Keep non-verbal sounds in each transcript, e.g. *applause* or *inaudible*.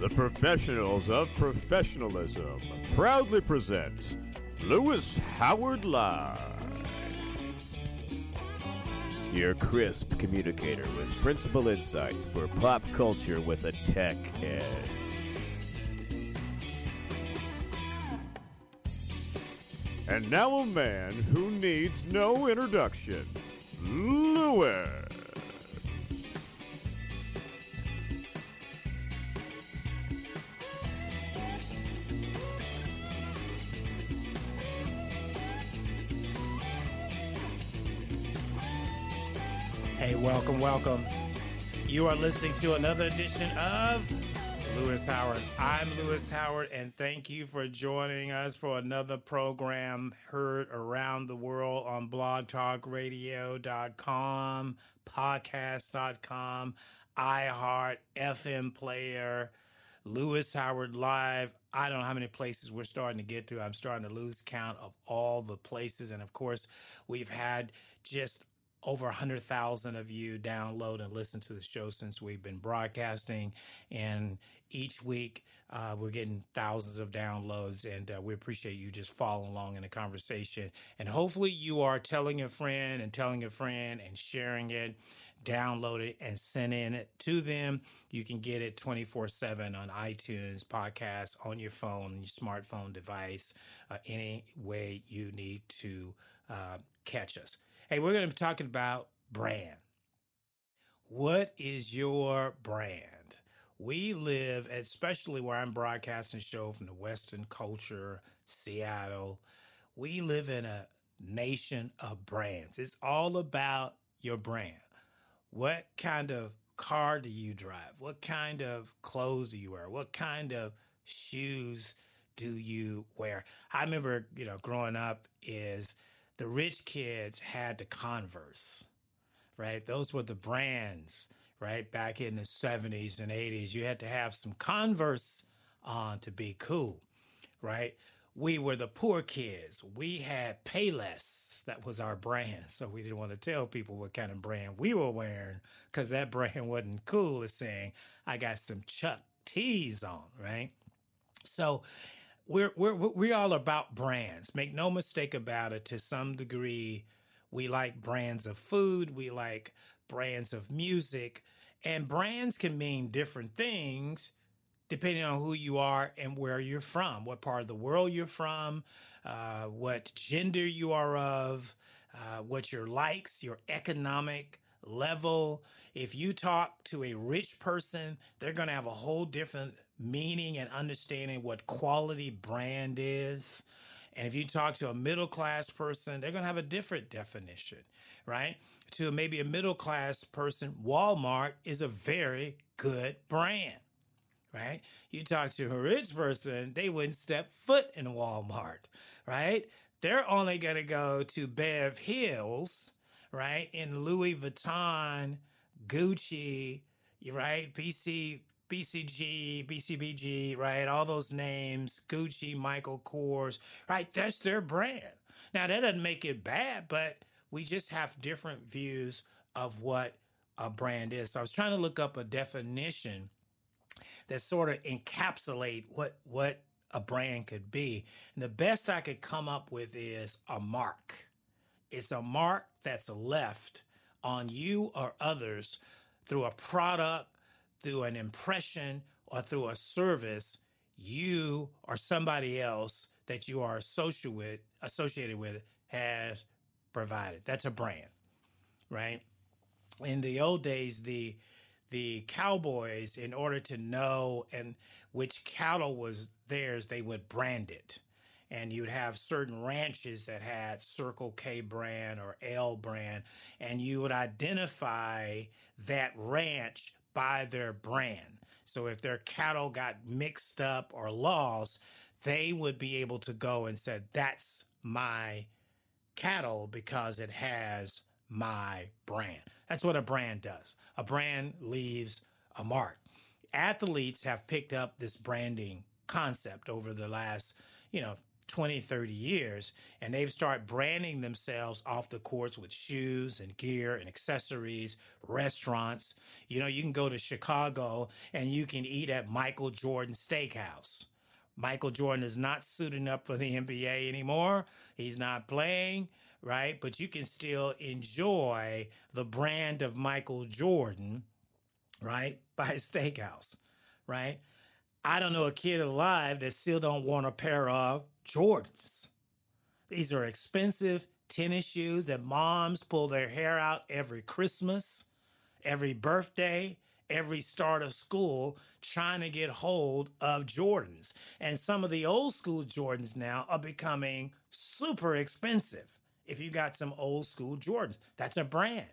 The professionals of professionalism proudly present Louis Howard Live. Your crisp communicator with principal insights for pop culture with a tech edge. And now a man who needs no introduction, Louis. Welcome. You are listening to another edition of Louis Howard. I'm Louis Howard, and thank you for joining us for another program heard around the world on blogtalkradio.com, podcast.com, iHeart, FM Player, Louis Howard Live. I don't know how many places we're starting to get to. I'm starting to lose count of all the places. And of course, we've had just over 100,000 of you download and listen to the show since we've been broadcasting. And each week, uh, we're getting thousands of downloads. And uh, we appreciate you just following along in the conversation. And hopefully, you are telling a friend and telling a friend and sharing it, download it, and sending it to them. You can get it 24 7 on iTunes, podcasts, on your phone, your smartphone device, uh, any way you need to uh, catch us. Hey, we're going to be talking about brand. What is your brand? We live, especially where I'm broadcasting show from the Western culture, Seattle. We live in a nation of brands. It's all about your brand. What kind of car do you drive? What kind of clothes do you wear? What kind of shoes do you wear? I remember, you know, growing up is the rich kids had the Converse, right? Those were the brands, right? Back in the 70s and 80s, you had to have some Converse on to be cool, right? We were the poor kids. We had Payless. That was our brand. So we didn't want to tell people what kind of brand we were wearing because that *laughs* brand wasn't cool as saying, I got some Chuck T's on, right? So we're we're we're all about brands. Make no mistake about it. To some degree, we like brands of food. We like brands of music, and brands can mean different things depending on who you are and where you're from, what part of the world you're from, uh, what gender you are of, uh, what your likes, your economic level. If you talk to a rich person, they're going to have a whole different meaning and understanding what quality brand is. And if you talk to a middle class person, they're going to have a different definition, right? To maybe a middle class person, Walmart is a very good brand, right? You talk to a rich person, they wouldn't step foot in Walmart, right? They're only going to go to Bev Hills, right? In Louis Vuitton, Gucci, right? BC BCG, BCBG, right? All those names, Gucci, Michael Kors, right? That's their brand. Now, that doesn't make it bad, but we just have different views of what a brand is. So I was trying to look up a definition that sort of encapsulate what what a brand could be. And the best I could come up with is a mark. It's a mark that's left on you or others through a product, through an impression or through a service you or somebody else that you are associated with associated with has provided. That's a brand, right? In the old days, the the cowboys, in order to know and which cattle was theirs, they would brand it. And you'd have certain ranches that had Circle K brand or L brand, and you would identify that ranch by their brand. So if their cattle got mixed up or lost, they would be able to go and say, that's my cattle because it has my brand. That's what a brand does. A brand leaves a mark. Athletes have picked up this branding concept over the last, you know, 20, 30 years, and they've started branding themselves off the courts with shoes and gear and accessories, restaurants. You know, you can go to Chicago and you can eat at Michael Jordan Steakhouse. Michael Jordan is not suiting up for the *laughs* NBA anymore. He's not playing, right? But you can still enjoy the brand of Michael Jordan, right? *laughs* By a steakhouse, right? I don't know a kid alive that still don't want a pair of Jordans. These are expensive tennis shoes that moms pull their hair out every Christmas, every birthday, every start of school trying to get hold of Jordans. And some of the old school Jordans now are becoming super expensive. If you got some old school Jordans, that's a brand.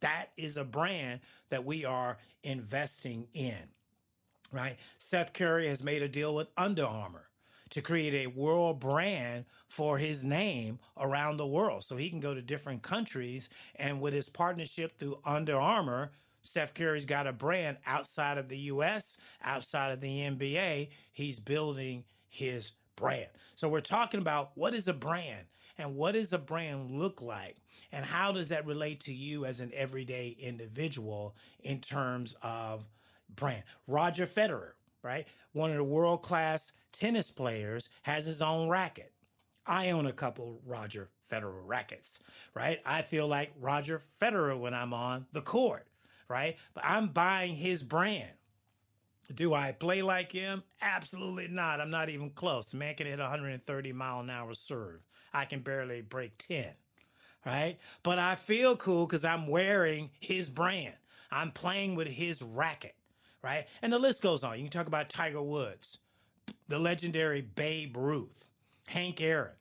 That is a brand that we are investing in right? Steph Curry has made a deal with Under Armour to create a world brand for his name around the world. So he can go to different countries and with his partnership through Under Armour, Steph Curry's got a brand outside of the US, outside of the NBA. He's building his brand. So we're talking about what is a brand and what does a brand look like and how does that relate to you as an everyday individual in terms of brand. Roger Federer, right? One of the world class tennis players has his own racket. I own a couple Roger Federer rackets, right? I feel like Roger Federer when I'm on the court, right? But I'm buying his brand. Do I play like him? Absolutely not. I'm not even close. Man can hit 130 mile an hour serve. I can barely break 10, right? But I feel cool because I'm wearing his brand. I'm playing with his racket right? And the list goes on. You can talk about Tiger Woods, the legendary Babe Ruth, Hank Aaron.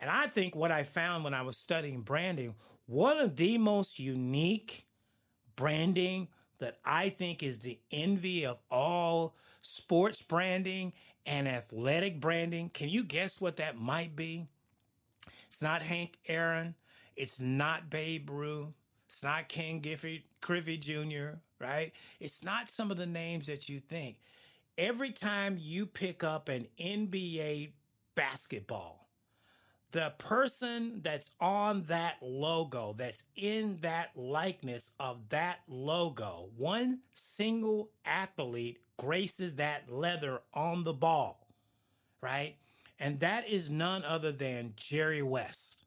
And I think what I found when I was studying branding, one of the most unique branding that I think is the envy of all sports branding and athletic branding. Can you guess what that might be? It's not Hank Aaron. It's not Babe Ruth. It's not Ken Griffey Jr., right? It's not some of the names that you think. Every time you pick up an NBA basketball, the person that's on that logo, that's in that likeness of that logo, one single athlete graces that leather on the ball, right? And that is none other than Jerry West,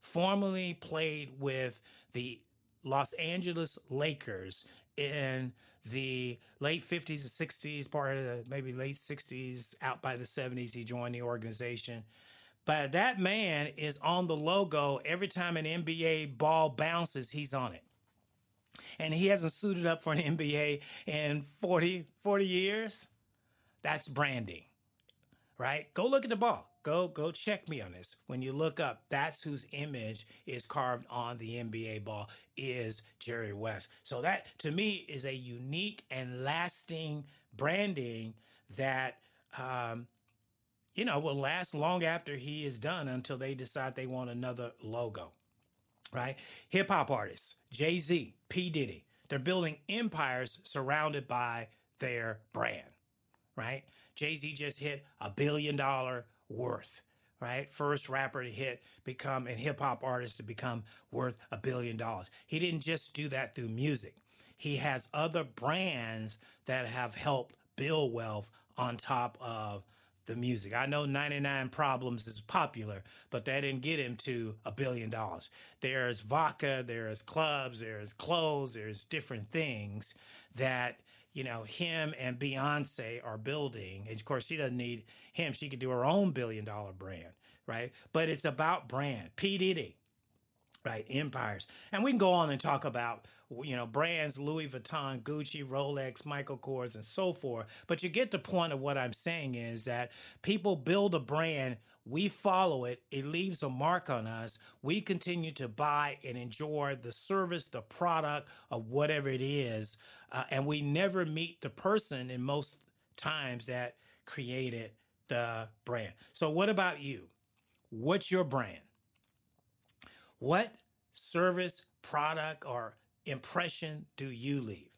formerly played with the Los Angeles Lakers in the late 50s and 60s, part of the maybe late 60s, out by the 70s, he joined the organization. But that man is on the logo every time an NBA ball bounces, he's on it. And he hasn't suited up for an NBA in 40, 40 years. That's branding, right? Go look at the ball. Go go check me on this. When you look up, that's whose image is carved on the NBA ball is Jerry West. So that to me is a unique and lasting branding that um, you know will last long after he is done until they decide they want another logo. Right? Hip hop artists, Jay Z, P Diddy, they're building empires surrounded by their brand. Right? Jay Z just hit a billion dollar worth right? First rapper to hit, become, and hip hop artist to become worth a billion dollars. He didn't just do that through music. He has other brands that have helped build wealth on top of the music. I know 99 Problems is popular, but that didn't get him to a billion dollars. There's vodka, there's clubs, there's clothes, there's different things that you know, him and Beyonce are building. And of course, she doesn't need him. She could do her own billion dollar brand, right? But it's about brand. P. Diddy, right? Empires. And we can go on and talk about, you know, brands, Louis Vuitton, Gucci, Rolex, Michael Kors, and so forth. But you get the point of what I'm saying is that people build a brand, we follow it, it leaves a mark on us. We continue to buy and enjoy the service, the product, of whatever it is. Uh, and we never meet the person in most times that created the brand. So, what about you? What's your brand? What service, product, or impression do you leave?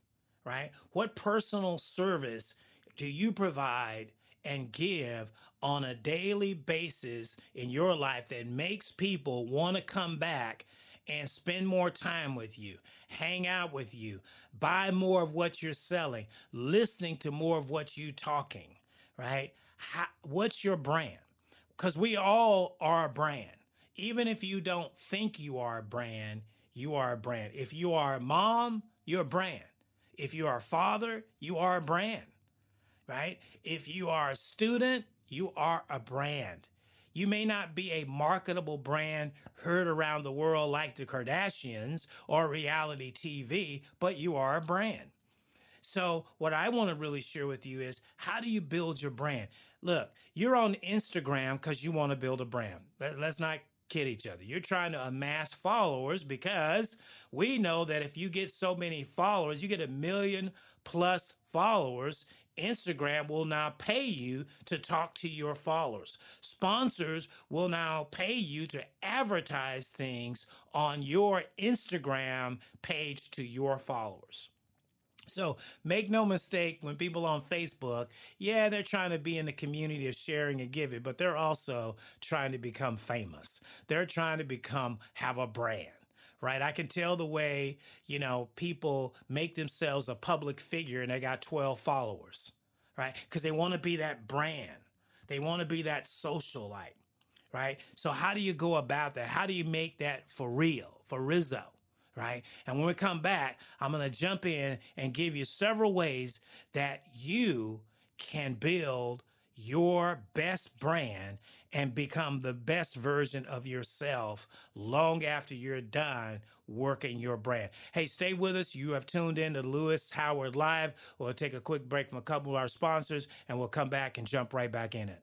Right? What personal service do you provide and give on a daily basis in your life that makes people want to come back and spend more time with you, hang out with you, buy more of what you're selling, listening to more of what you're talking, right? How, what's your brand? Because we all are a brand. Even if you don't think you are a brand, you are a brand. If you are a mom, you're a brand. If you are a father, you are a brand, right? If you are a student, you are a brand. You may not be a marketable brand heard around the world like the Kardashians or reality TV, but you are a brand. So, what I want to really share with you is how do you build your brand? Look, you're on Instagram because you want to build a brand. Let, us not kid each other. You're trying to amass followers because we know that if you get so many followers, you get a million plus followers, Instagram will now pay you to talk to your followers. Sponsors will now pay you to advertise things on your Instagram page to your followers. So make no mistake when people on Facebook, yeah, they're trying to be in the community of sharing and giving, but they're also trying to become famous. They're trying to become, have a brand right? I can tell the way, you know, people make themselves a public figure and they got 12 followers, right? Because they want to be that brand. They want to be that socialite, right? So how do you go about that? How do you make that for real, for Rizzo? Right. And when we come back, I'm going to jump in and give you several ways that you can build your best brand and become the best version of yourself long after you're done working your brand. Hey, stay with us. You have tuned in to Louis Howard Live. We'll take a quick break from a couple of our sponsors and we'll come back and jump right back in it.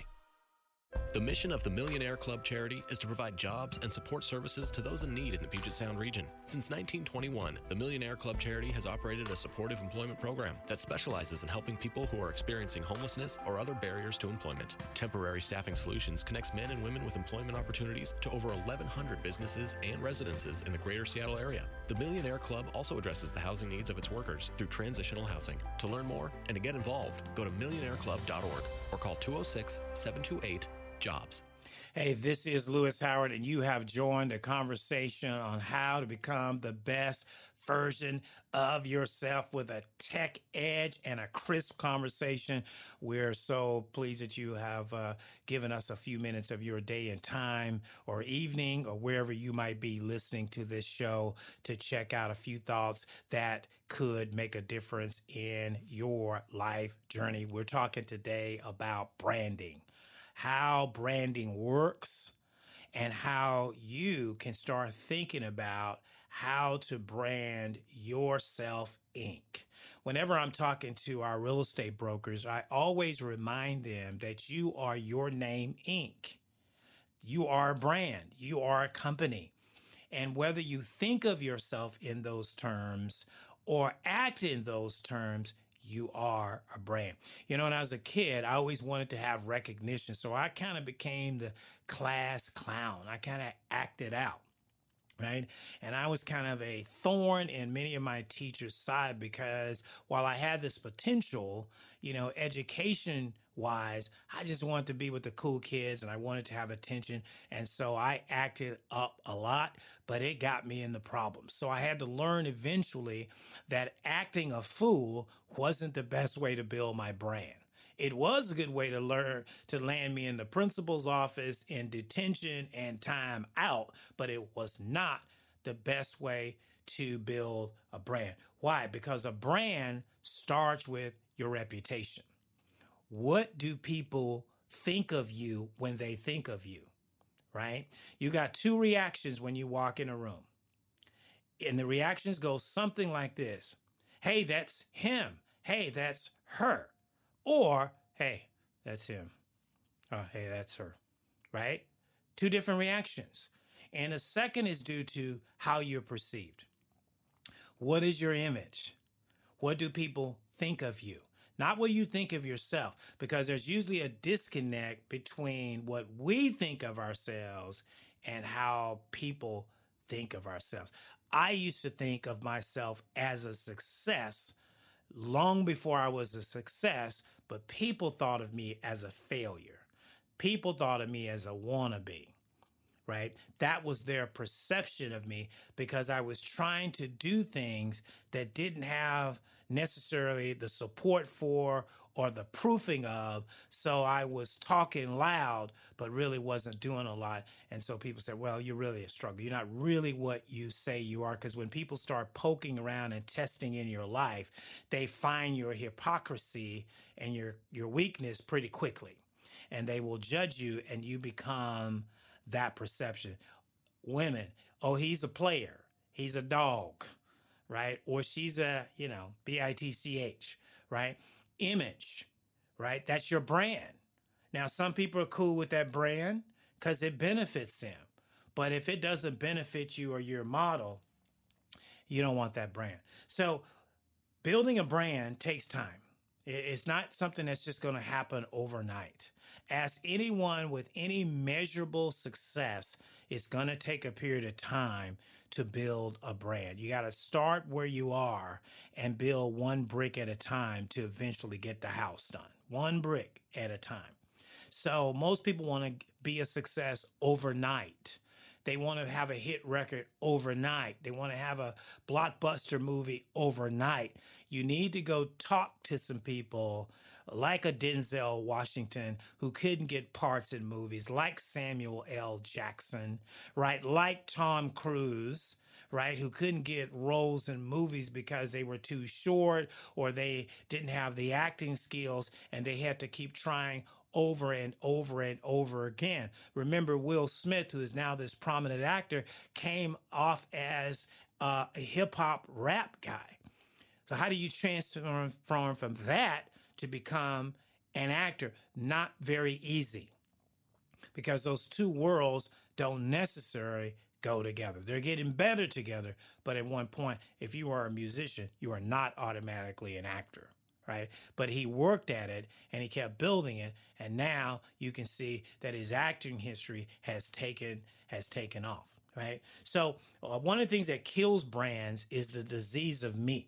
The mission of the Millionaire Club charity is to provide jobs and support services to those in need in the Puget Sound region. Since 1921, the Millionaire Club charity has operated a supportive employment program that specializes in helping people who are experiencing homelessness or other barriers to employment. Temporary Staffing Solutions connects men and women with employment opportunities to over 1,100 businesses and residences in the greater Seattle area. The Millionaire Club also addresses the housing needs of its workers through transitional housing. To learn more and to get involved, go to millionaireclub.org or call 206 728 jobs. Hey, this is Louis Howard, and you have joined a conversation on how to become the best version of yourself with a tech edge and a crisp conversation. We're so pleased that you have uh, given us a few minutes of your day and time or evening or wherever you might be listening to this show to check out a few thoughts that could make a difference in your life journey. We're talking today about branding how branding works and how you can start thinking about how to brand yourself Inc. Whenever I'm talking to our real estate brokers, I always remind them that you are your name Inc. You are a brand, you are a company. And whether you think of yourself in those terms or act in those terms, you are a brand. You know, when I was a kid, I always wanted to have recognition. So I kind of became the class clown. I kind of acted out. Right. And I was kind of a thorn in many of my teachers' side because while I had this potential, you know, education wise, I just wanted to be with the cool kids and I wanted to have attention. And so I acted up a lot, but it got me in the problems. So I had to learn eventually that acting a fool wasn't the best way to build my brand. It was a good way to learn to land me in the principal's office in detention and time out, but it was not the best way to build a brand. Why? Because a brand starts with your reputation. What do people think of you when they think of you? Right? You got two reactions when you walk in a room. And the reactions go something like this Hey, that's him. Hey, that's her. Or, hey, that's him. Oh, hey, that's her. Right? Two different reactions. And the second is due to how you're perceived. What is your image? What do people think of you? Not what you think of yourself, because there's usually a disconnect between what we think of ourselves and how people think of ourselves. I used to think of myself as a success long before I was a success, but people thought of me as a failure. People thought of me as a wannabe, right? That was their perception of me because I was trying to do things that didn't have necessarily the support for or the proofing of. So I was talking loud, but really wasn't doing a lot. And so people said, well, you're really a struggle. You're not really what you say you are. Because when people start poking around and testing in your life, they find your hypocrisy and your, your weakness pretty quickly. And they will judge you and you become that perception. Women, oh, he's a player. He's a dog, right? Or she's a, you know, B I T C H, right? image, right? That's your brand. Now, some people are cool with that brand because it benefits them. But if it doesn't benefit you or your model, you don't want that brand. So, building a brand takes time. It's not something that's just going to happen overnight. As anyone with any measurable success, it's going to take a period of time to build a brand. You got to start where you are and build one brick at a time to eventually get the house done. One brick at a time. So most people want to be a success overnight. They want to have a hit record overnight. They want to have a blockbuster movie overnight. You need to go talk to some people like a Denzel Washington who couldn't get parts in movies, like Samuel L. Jackson, right? Like Tom Cruise, right? Who couldn't get roles in movies because they were too short or they didn't have the acting skills and they had to keep trying over and over and over again. Remember, Will Smith, who is now this prominent actor, came off as uh, a hip hop rap guy. So, how do you transform from, from that to become an actor? Not very easy because those two worlds don't necessarily go together. They're getting better together, but at one point, if you are a musician, you are not automatically an actor right? But he worked at it and he kept building it, and now you can see that his acting history has taken has taken off, right? So uh, one of the things that kills brands is the disease of me.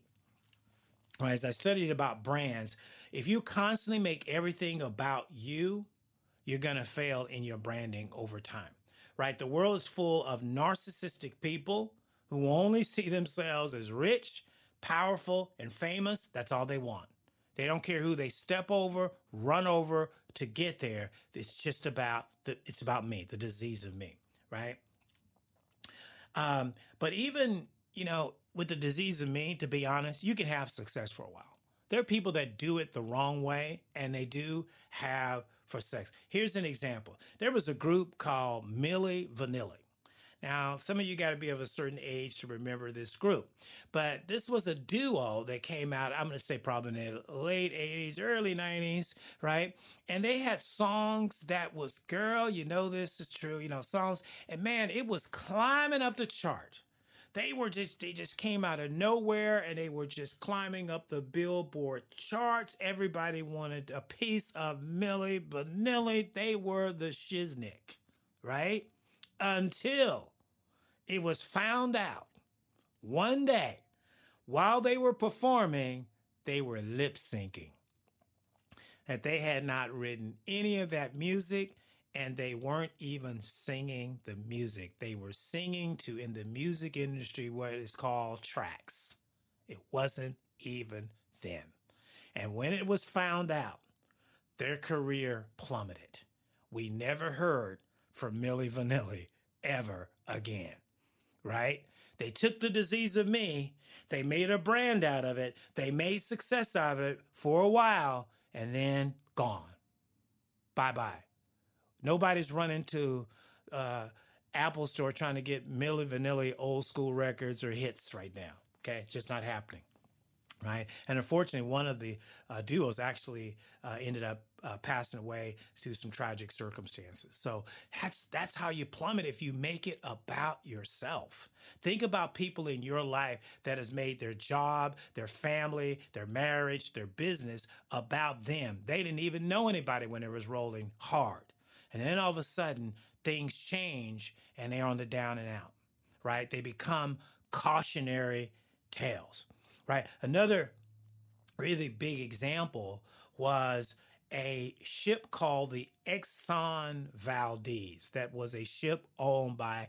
As I studied about brands, if you constantly make everything about you, you're going to fail in your branding over time. Right? The world is full of narcissistic people who only *laughs* see themselves as rich, powerful, and famous. That's all they want. They don't care who they step over, run over to get there. It's just about the, it's about me, the disease of me, right? Um, but even, you know, with the disease of me, to be honest, you can have success for a while. There are people that do it the wrong way and they do have for sex. Here's an example. There was a group called Milli Vanilli. Now, some of you got to be of a certain age to remember this group, but this was a duo that came out, I'm going to say probably in the late 80s, early 90s, right? And they had songs that was, girl, you know, this is true, you know, songs. And man, it was climbing up the chart. They were just, they just came out of nowhere and they were just climbing up the Billboard charts. Everybody wanted a piece of Milli Vanilli. They were the shiznick, right? Until it was found out one day while they were performing, they were lip syncing. That they had not written any of that music and they weren't even singing the music. They were singing to, in the music industry, what is called tracks. It wasn't even them. And when it was found out, their career plummeted. We never heard from Milli Vanilli ever again right? They took the disease of me, they made a brand out of it, they made success out of it for a while, and then gone. Bye bye. Nobody's running to uh, Apple Store trying to get Milli Vanilli old school records or hits right now. Okay, it's just not happening. right? And unfortunately, one of the uh, duos actually uh, ended up uh, passing away to some tragic circumstances. So that's that's how you plummet if you make it about yourself. Think about people in your life that has made their job, their family, their marriage, their business about them. They didn't even know anybody when it was rolling hard, and then all of a sudden things change and they're on the down and out. Right? They become cautionary tales right? Another really big example was a ship called the Exxon Valdez that was a ship owned by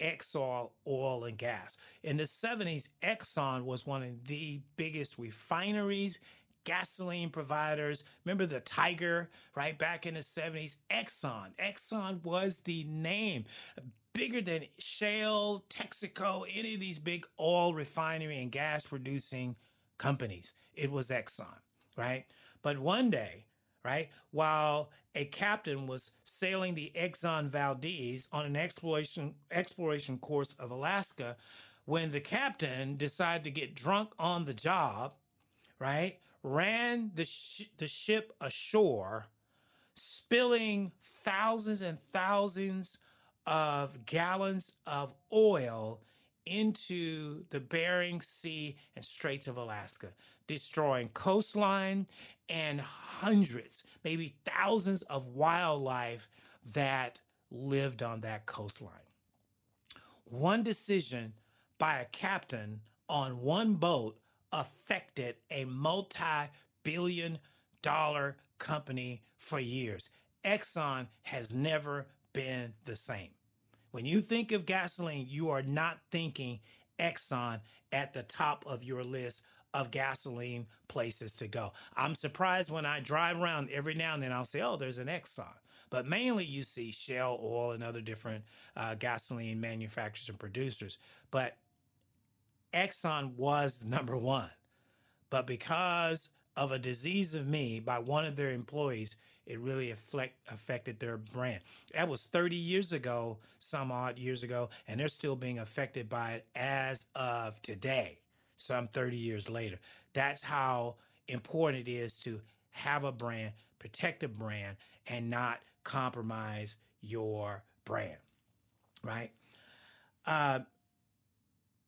Exxon Oil and Gas. In the 70s, Exxon was one of the biggest refineries, gasoline providers. Remember the Tiger, right? Back in the 70s, Exxon. Exxon was the name bigger than Shell, Texaco, any of these big oil refinery and gas producing companies. It was Exxon, right? But one day, right, while a captain was sailing the Exxon Valdez on an exploration exploration course of Alaska, when the captain decided to get drunk on the job, right, ran the sh- the ship ashore, spilling thousands and thousands of gallons of oil into the Bering Sea and Straits of Alaska, destroying coastline and hundreds, maybe thousands of wildlife that lived on that coastline. One decision by a captain on one boat affected a multi billion dollar company for years. Exxon has never been the same. When you think of gasoline, you are not thinking Exxon at the top of your list of gasoline places to go. I'm surprised when I drive around every now and then I'll say, oh, there's an Exxon. But mainly you see Shell Oil and other different uh, gasoline manufacturers and producers. But Exxon was number one. But because of a disease of me by one of their employees, it really affect, affected their brand. That was 30 years ago, some odd years ago, and they're still being affected by it as of today, some 30 years later. That's how important it is to have a brand, protect a brand, and not compromise your brand, right? Uh,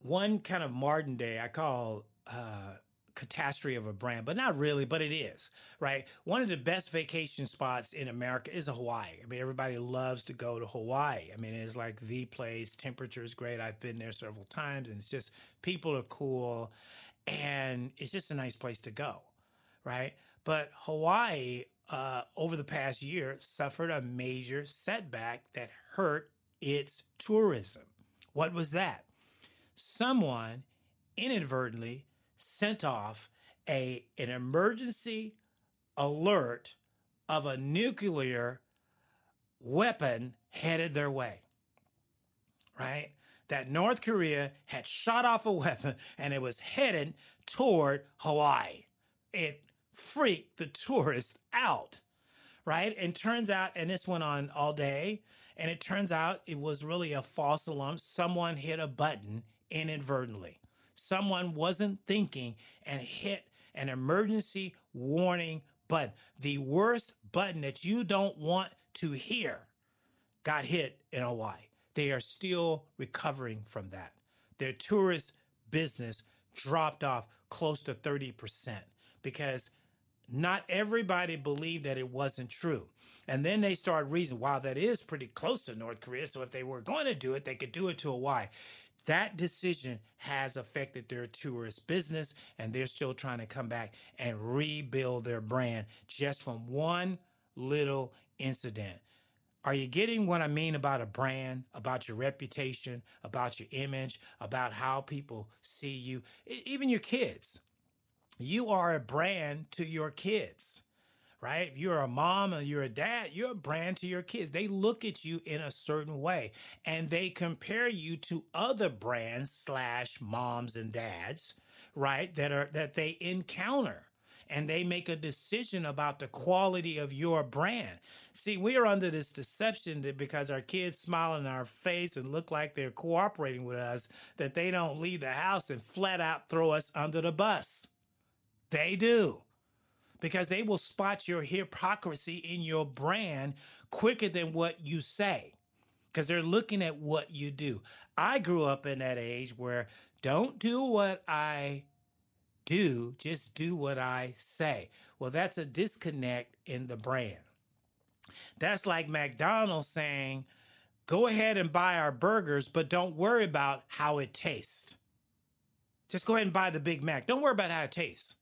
one kind of modern day I call uh, catastrophe of a brand, but not really, but it is, right? One of the best vacation spots in America is Hawaii. I mean, everybody loves to go to Hawaii. I mean, it's like the place. Temperature is great. I've been there several times, and it's just people are cool, and it's just a nice place to go, right? But Hawaii, uh, over the past year, suffered a major setback that hurt its tourism. What was that? Someone inadvertently sent off a an emergency alert of a nuclear weapon headed their way. Right? That North Korea had shot off a weapon and it was headed toward Hawaii. It freaked the tourists out. Right? And turns out, and this went on all day, and it turns out it was really a false alarm. Someone hit a button inadvertently someone wasn't thinking and hit an emergency warning button. The worst button that you don't want to hear got hit in Hawaii. They are still recovering from that. Their tourist business dropped off close to 30% because not everybody believed that it wasn't true. And then they started reasoning, wow, that is pretty close to North Korea. So if they were going to do it, they could do it to Hawaii that decision has affected their tourist business and they're still trying to come back and rebuild their brand just from one little incident. Are you getting what I mean about a brand, about your reputation, about your image, about how people see you, even your kids? You are a brand to your kids right? If you're a mom and you're a dad, you're a brand to your kids. They look at you in a certain way and they compare you to other brands slash moms and dads, right? That are, that they encounter and they make a decision about the quality of your brand. See, we are under this deception that because our kids smile in our face and look like they're cooperating with us, that they don't leave the house and flat out throw us under the bus They do. Because they will spot your hypocrisy in your brand quicker than what you say. Because they're looking at what you do. I grew up in that age where don't do what I do, just do what I say. Well, that's a disconnect in the brand. That's like McDonald's saying, go ahead and buy our burgers, but don't worry about how it tastes. Just go ahead and buy the Big Mac. Don't worry about how it tastes.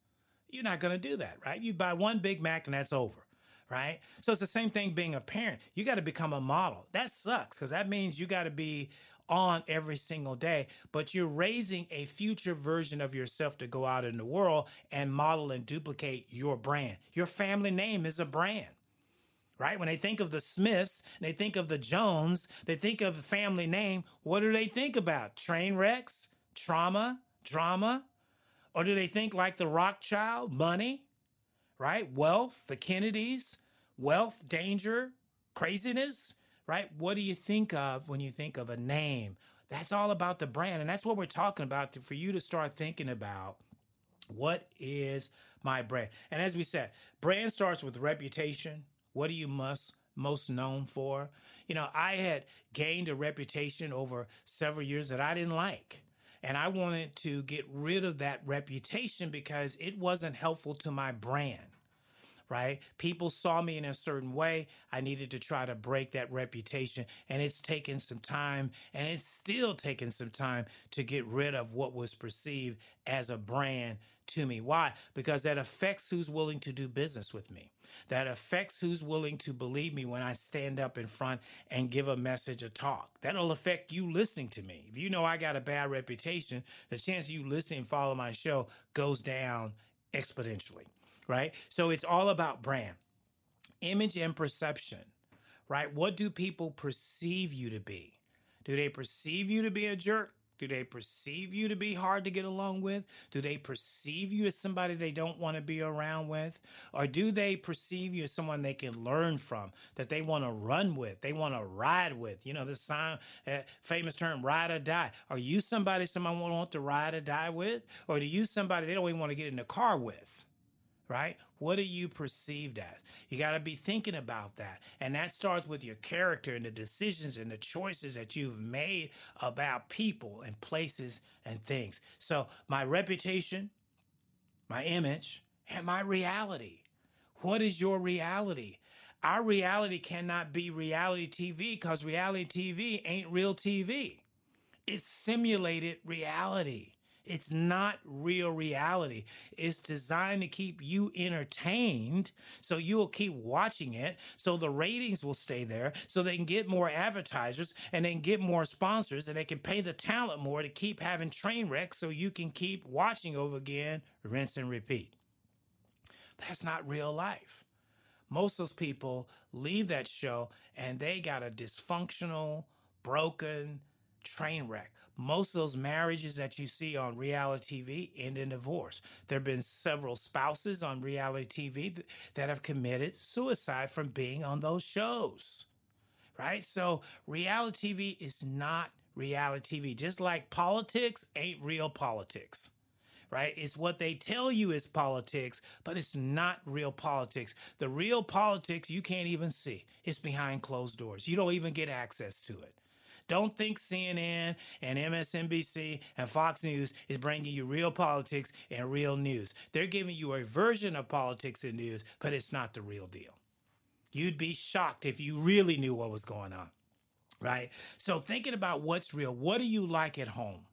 You're not going to do that, right? You buy one Big Mac and that's over, right? So it's the same thing being a parent. You got to become a model. That sucks because that means you got to be on every single day, but you're raising a future version of yourself to go out in the world and model and duplicate your brand. Your family name is a brand right? When they think of the Smiths, they think of the Jones, they think of the family name, what do they think about? Train wrecks, trauma, drama? Or do they think like the Rothschild, money, right? Wealth, the Kennedys, wealth, danger, craziness, right? What do you think of when you think of a name? That's all about the brand. And that's what we're talking about to, for you to start thinking about what is my brand? And as we said, brand starts with reputation, what are you must most known for? You know, I had gained a reputation over several years that I didn't like. And I wanted to get rid of that reputation because it wasn't helpful to my brand right? People saw me in a certain way. I needed to try to break that reputation. And it's taken some time, and it's still taking some time to get rid of what was perceived as a brand to me. Why? Because that affects who's willing to do business with me. That affects who's willing to believe me when I stand up in front and give a message, a talk. That'll affect you listening to me. If you know I got a bad reputation, the chance you listen and follow my show goes down exponentially right? So it's all about brand, image, and perception, right? What do people perceive you to be? Do they perceive you to be a jerk? Do they perceive you to be hard to get along with? Do they perceive you as somebody they don't want to be around with? Or do they perceive you as someone they can learn from, that they want to run with, they want to ride with? You know, the sign, uh, famous term, ride or die. Are you somebody someone want to ride or die with? Or do you somebody they don't even want to get in the car with? Right? What are you perceived as? You got to be thinking about that. And that starts with your character and the decisions and the choices that you've made about people and places and things. So, my reputation, my image, and my reality. What is your reality? Our reality cannot be reality TV because reality TV ain't real TV. It's simulated reality. It's not real reality. It's designed to keep you entertained so you will keep watching it so the ratings will stay there so they can get more advertisers and they can get more sponsors and they can pay the talent more to keep having train wrecks so you can keep watching over again, rinse and repeat. That's not real life. Most of those people leave that show and they got a dysfunctional, broken, train wreck. Most of those marriages that you see on reality TV end in divorce. There have been several spouses on reality TV that have committed suicide from being on those shows. Right? So, reality TV is not reality TV. Just like politics ain't real politics right? It's what they tell you is politics, but it's not real politics. The real politics you can't even see. It's behind closed doors. You don't even get access to it. Don't think CNN and MSNBC and Fox News is bringing you real politics and real news. They're giving you a version of politics and news, but it's not the real deal. You'd be shocked if you really knew what was going on, right? So, thinking about what's real, what do you like at home?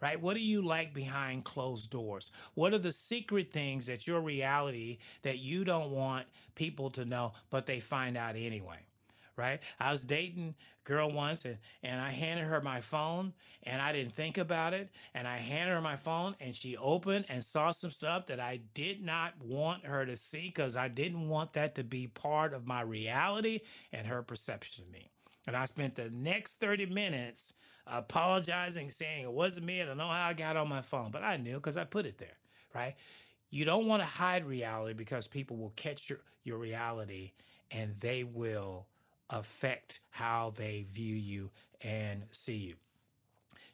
right? What do you like behind closed doors? What are the secret things that your reality that you don't want people to know, but they find out anyway? right? I was dating girl once and, and I handed her my phone and I didn't think about it. And I handed her my phone and she opened and saw some stuff that I did not want her to see because I didn't want that to be part of my reality and her perception of me. And I spent the next 30 minutes apologizing, saying it wasn't me. I don't know how I got on my phone, but I knew because I put it there, right? You don't want to hide reality because people will catch your, your reality and they will affect how they view you and see you.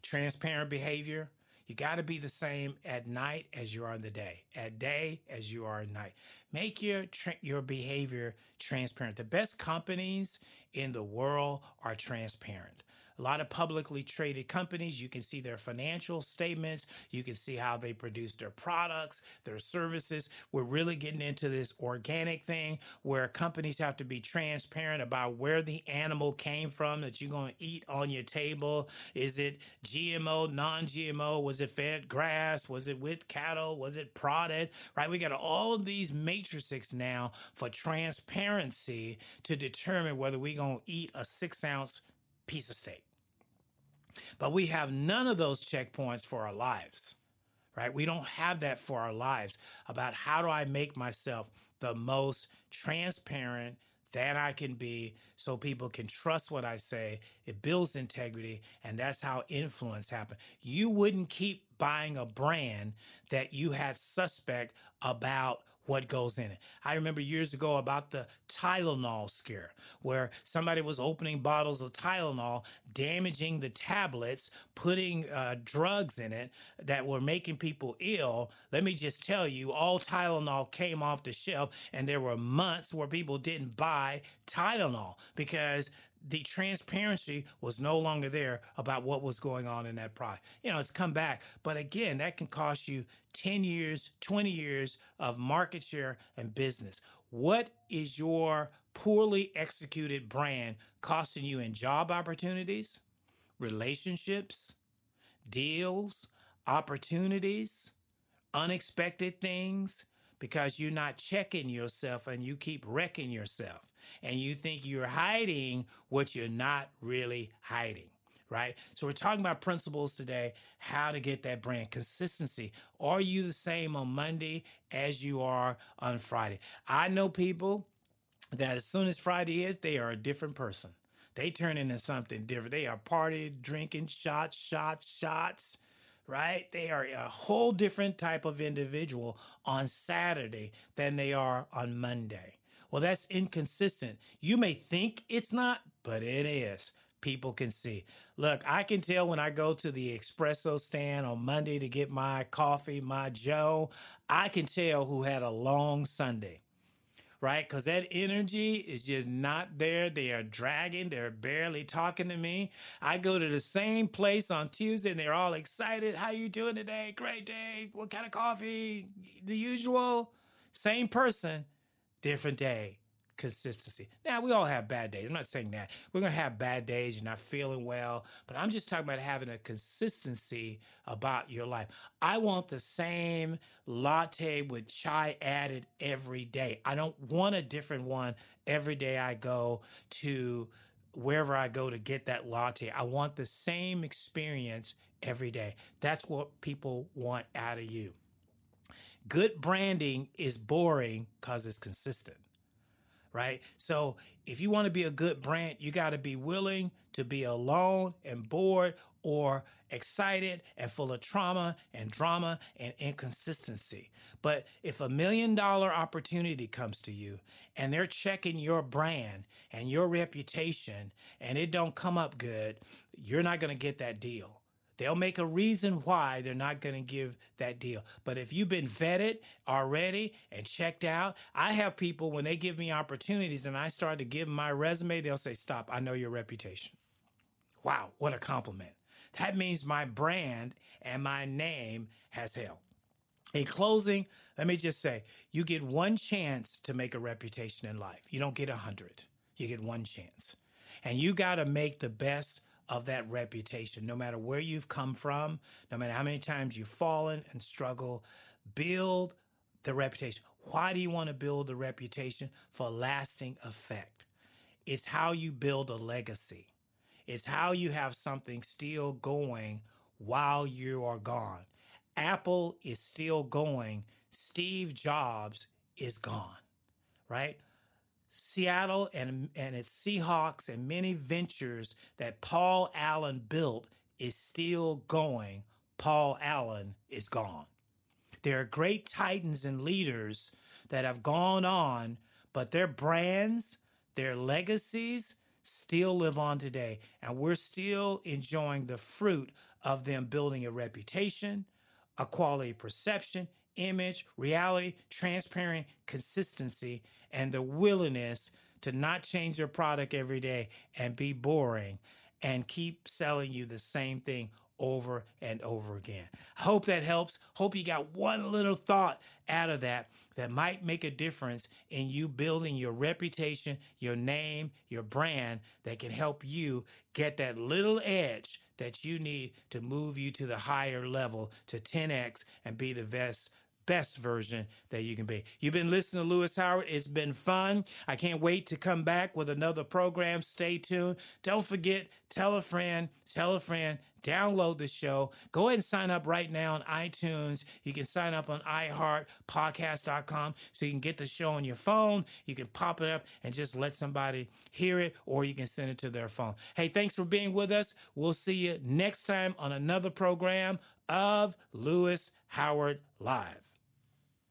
Transparent behavior. You got to be the same at night as you are in the day, at day as you are at night. Make your tra- your behavior transparent. The best companies in the world are transparent. A lot of publicly traded companies, you can see their financial statements, you can see how they produce their products, their services. We're really getting into this organic thing where companies have to be transparent about where the animal came from that you're going to eat on your table. Is it GMO, non GMO? Was it fed grass? Was it with cattle? Was it prodded? Right? We got all of these matrices now for transparency to determine whether we're going to eat a six ounce piece of steak. But we have none of those checkpoints for our lives, right? We don't have that for our lives about how do I make myself the most transparent that I can be so people can trust what I say. It builds integrity, and that's how influence happens. You wouldn't keep buying a brand that you had suspect about what goes in it. I remember years ago about the Tylenol scare, where somebody was opening bottles of Tylenol, damaging the tablets, putting uh, drugs in it that were making people ill. Let me just tell you, all Tylenol came off the shelf, and there were months where people didn't buy Tylenol because the transparency was no longer there about what was going on in that product. You know, it's come back, but again, that can cost you 10 years, 20 years of market share and business. What is your poorly executed brand costing you in job opportunities, relationships, deals, opportunities, unexpected things? Because you're not checking yourself and you keep wrecking yourself and you think you're hiding what you're not really hiding right? So we're talking about principles today, how to get that brand consistency. Are you the same on Monday as you are on Friday? I know people that as soon as Friday is, they are a different person. They turn into something different. They are party, drinking, shots, shots, shots. Right? They are a whole different type of individual on Saturday than they are on Monday. Well, that's inconsistent. You may think it's not, but it is. People can see. Look, I can tell when I go to the espresso stand on Monday to get my coffee, my Joe, I can tell who had a long Sunday right? Because that energy is just not there. They are dragging. They're barely talking to me. I go to the same place on Tuesday and they're all excited. How you doing today? Great day. What kind of coffee? The usual. Same person different day consistency. Now, we all have bad days. I'm not saying that. We're going to have bad days. You're not feeling well. But I'm just talking about having a consistency about your life. I want the same latte with chai added every day. I don't want a different one every day I go to wherever I go to get that latte. I want the same experience every day. That's what people want out of you. Good branding is boring because it's consistent, right? So if you want to be a good brand, you got to be willing to be alone and bored or excited and full of trauma and drama and inconsistency. But if a million dollar opportunity comes to you and they're checking your brand and your reputation and it don't come up good, you're not going to get that deal They'll make a reason why they're not going to give that deal. But if you've been vetted already and checked out, I have people when they give me opportunities and I start to give my resume, they'll say, Stop, I know your reputation. Wow, what a compliment. That means my brand and my name has held. In closing, let me just say you get one chance to make a reputation in life. You don't get a hundred, you get one chance. And you got to make the best of that reputation. No matter where you've come from, no matter how many times you've fallen and struggle, build the reputation. Why do you want to build a reputation? For lasting effect. It's how you build a legacy. It's how you have something still going while you are gone. Apple is still going. Steve Jobs is gone, right? Seattle and, and its Seahawks and many ventures that Paul Allen built is still going. Paul Allen is gone. There are great titans and leaders that have gone on, but their brands, their legacies still live on today, and we're still enjoying the fruit of them building a reputation, a quality perception, image, reality, transparent consistency, and the willingness to not change your product every day and be boring and keep selling you the same thing over and over again. Hope that helps. Hope you got one little thought out of that that might make a difference in you building your reputation, your name, your brand that can help you get that little edge that you need to move you to the higher level to 10x and be the best best version that you can be. You've been listening to Louis Howard. It's been fun. I can't wait to come back with another program. Stay tuned. Don't forget, tell a friend, tell a friend, download the show. Go ahead and sign up right now on iTunes. You can sign up on iHeartPodcast.com so you can get the show on your phone. You can pop it up and just let somebody hear it, or you can send it to their phone. Hey, thanks for being with us. We'll see you next time on another program of Louis Howard Live.